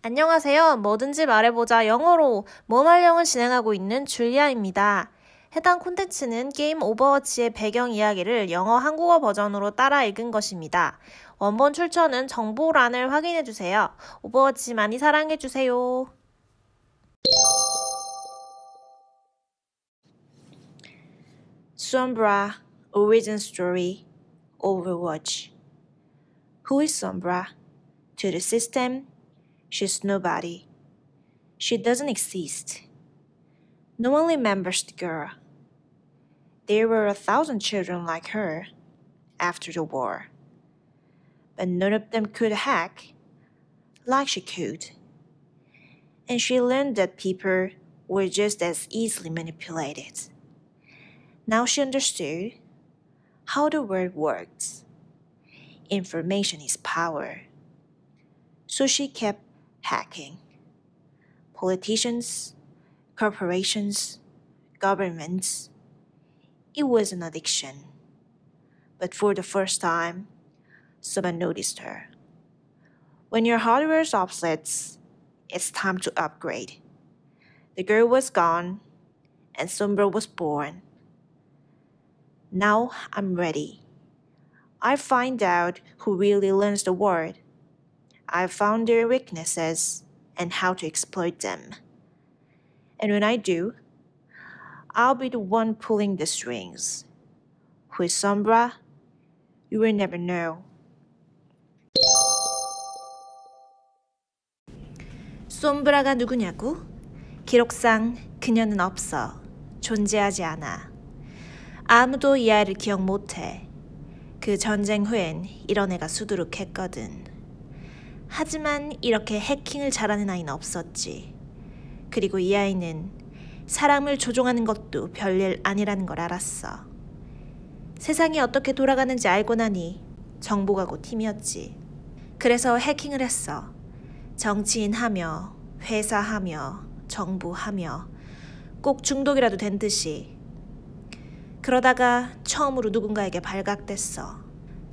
안녕하세요. 뭐든지 말해보자 영어로 뭐말영을 진행하고 있는 줄리아입니다. 해당 콘텐츠는 게임 오버워치의 배경 이야기를 영어 한국어 버전으로 따라 읽은 것입니다. 원본 출처는 정보란을 확인해주세요. 오버워치 많이 사랑해주세요. Sombra Origin Story Overwatch Who is Sombra? To the system, she's nobody. She doesn't exist. No one remembers the girl. There were a thousand children like her after the war, but none of them could hack like she could. And she learned that people were just as easily manipulated. Now she understood how the world works. Information is power. So she kept hacking. Politicians, corporations, governments. It was an addiction. But for the first time, someone noticed her. When your hardware obsoletes, it's time to upgrade. The girl was gone, and Sombra was born. Now I'm ready. I find out who really learns the word. I found their weaknesses and how to exploit them. And when I do, I'll be the one pulling the strings. With Sombra, you will never know. 솜브라가 누구냐고? 기록상 그녀는 없어. 존재하지 않아. 아무도 이 아이를 기억 못해. 그 전쟁 후엔 이런 애가 수두룩했거든. 하지만 이렇게 해킹을 잘하는 아이는 없었지. 그리고 이 아이는 사람을 조종하는 것도 별일 아니라는 걸 알았어. 세상이 어떻게 돌아가는지 알고 나니 정보가 곧 힘이었지. 그래서 해킹을 했어. 정치인 하며, 회사 하며, 정부 하며, 꼭 중독이라도 된 듯이. 그러다가 처음으로 누군가에게 발각됐어.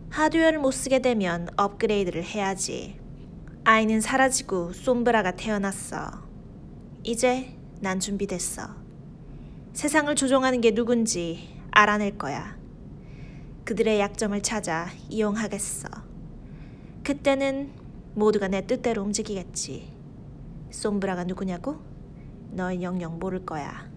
하드웨어를 못 쓰게 되면 업그레이드를 해야지. 아이는 사라지고 솜브라가 태어났어. 이제 난 준비됐어. 세상을 조종하는 게 누군지 알아낼 거야. 그들의 약점을 찾아 이용하겠어. 그때는 모두가 내 뜻대로 움직이겠지. 솜브라가 누구냐고? 넌 영영 모를 거야.